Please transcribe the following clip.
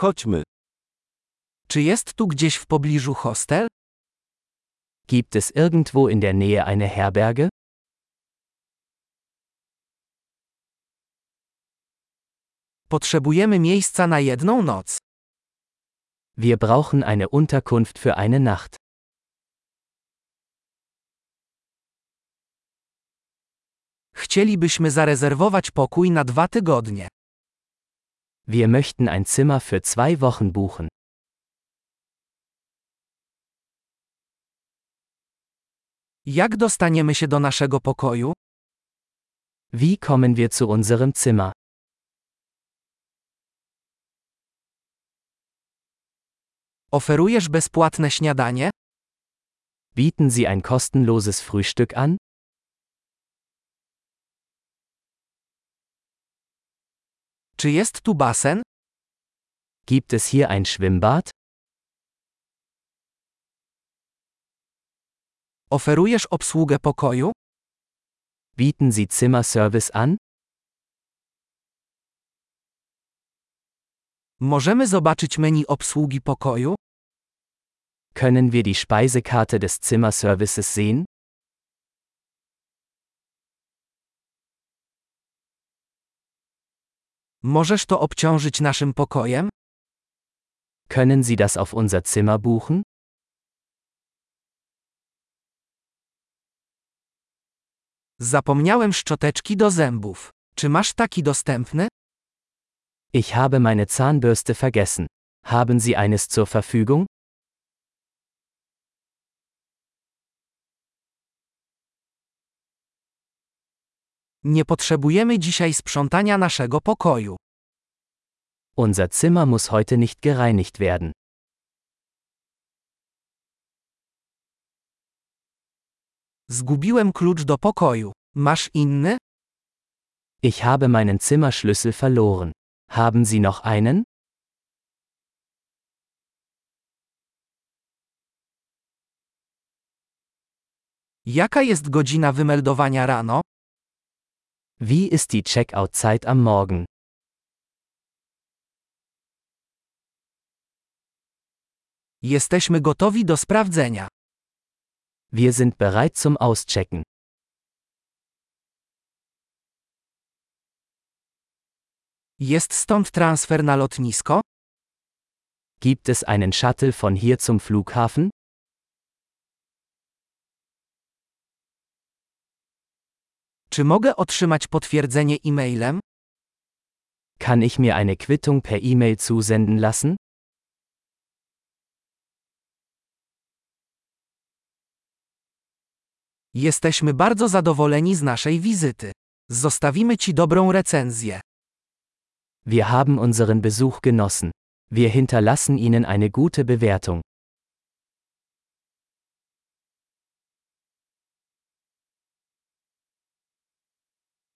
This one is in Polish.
Chodźmy. Czy jest tu gdzieś w pobliżu hostel? Gibt es irgendwo in der Nähe eine Herberge? Potrzebujemy miejsca na jedną noc. Wir brauchen eine Unterkunft für eine Nacht. Chcielibyśmy zarezerwować pokój na dwa tygodnie. Wir möchten ein Zimmer für zwei Wochen buchen. Jak dostaniemy się do naszego pokoju? Wie kommen wir zu unserem Zimmer? Oferujesz bezpłatne śniadanie? Bieten Sie ein kostenloses Frühstück an? Czy jest tu basen? Gibt es hier ein Schwimmbad? Oferujesz obsługę pokoju? Bieten Sie Zimmerservice an? Możemy zobaczyć menu obsługi pokoju? Können wir die Speisekarte des Zimmerservices sehen? Możesz to obciążyć naszym pokojem? Können Sie das auf unser Zimmer buchen? Zapomniałem szczoteczki do zębów. Czy masz taki dostępny? Ich habe meine Zahnbürste vergessen. Haben Sie eines zur Verfügung? Nie potrzebujemy dzisiaj sprzątania naszego pokoju. Unser Zimmer muss heute nicht gereinigt werden. Zgubiłem klucz do pokoju. Masz inny? Ich habe meinen Zimmerschlüssel verloren. Haben Sie noch einen? Jaka jest godzina wymeldowania rano? Wie ist die Checkout-Zeit am Morgen? Jesteśmy gotowi do sprawdzenia. Wir sind bereit zum Auschecken. Jest stąd transfer na lotnisko? Gibt es einen Shuttle von hier zum Flughafen? Czy mogę otrzymać potwierdzenie e-mailem? Kann ich mir eine Quittung per E-Mail zusenden lassen? Jesteśmy bardzo zadowoleni z naszej wizyty. Zostawimy Ci dobrą recenzję. Wir haben unseren Besuch genossen. Wir hinterlassen Ihnen eine gute Bewertung.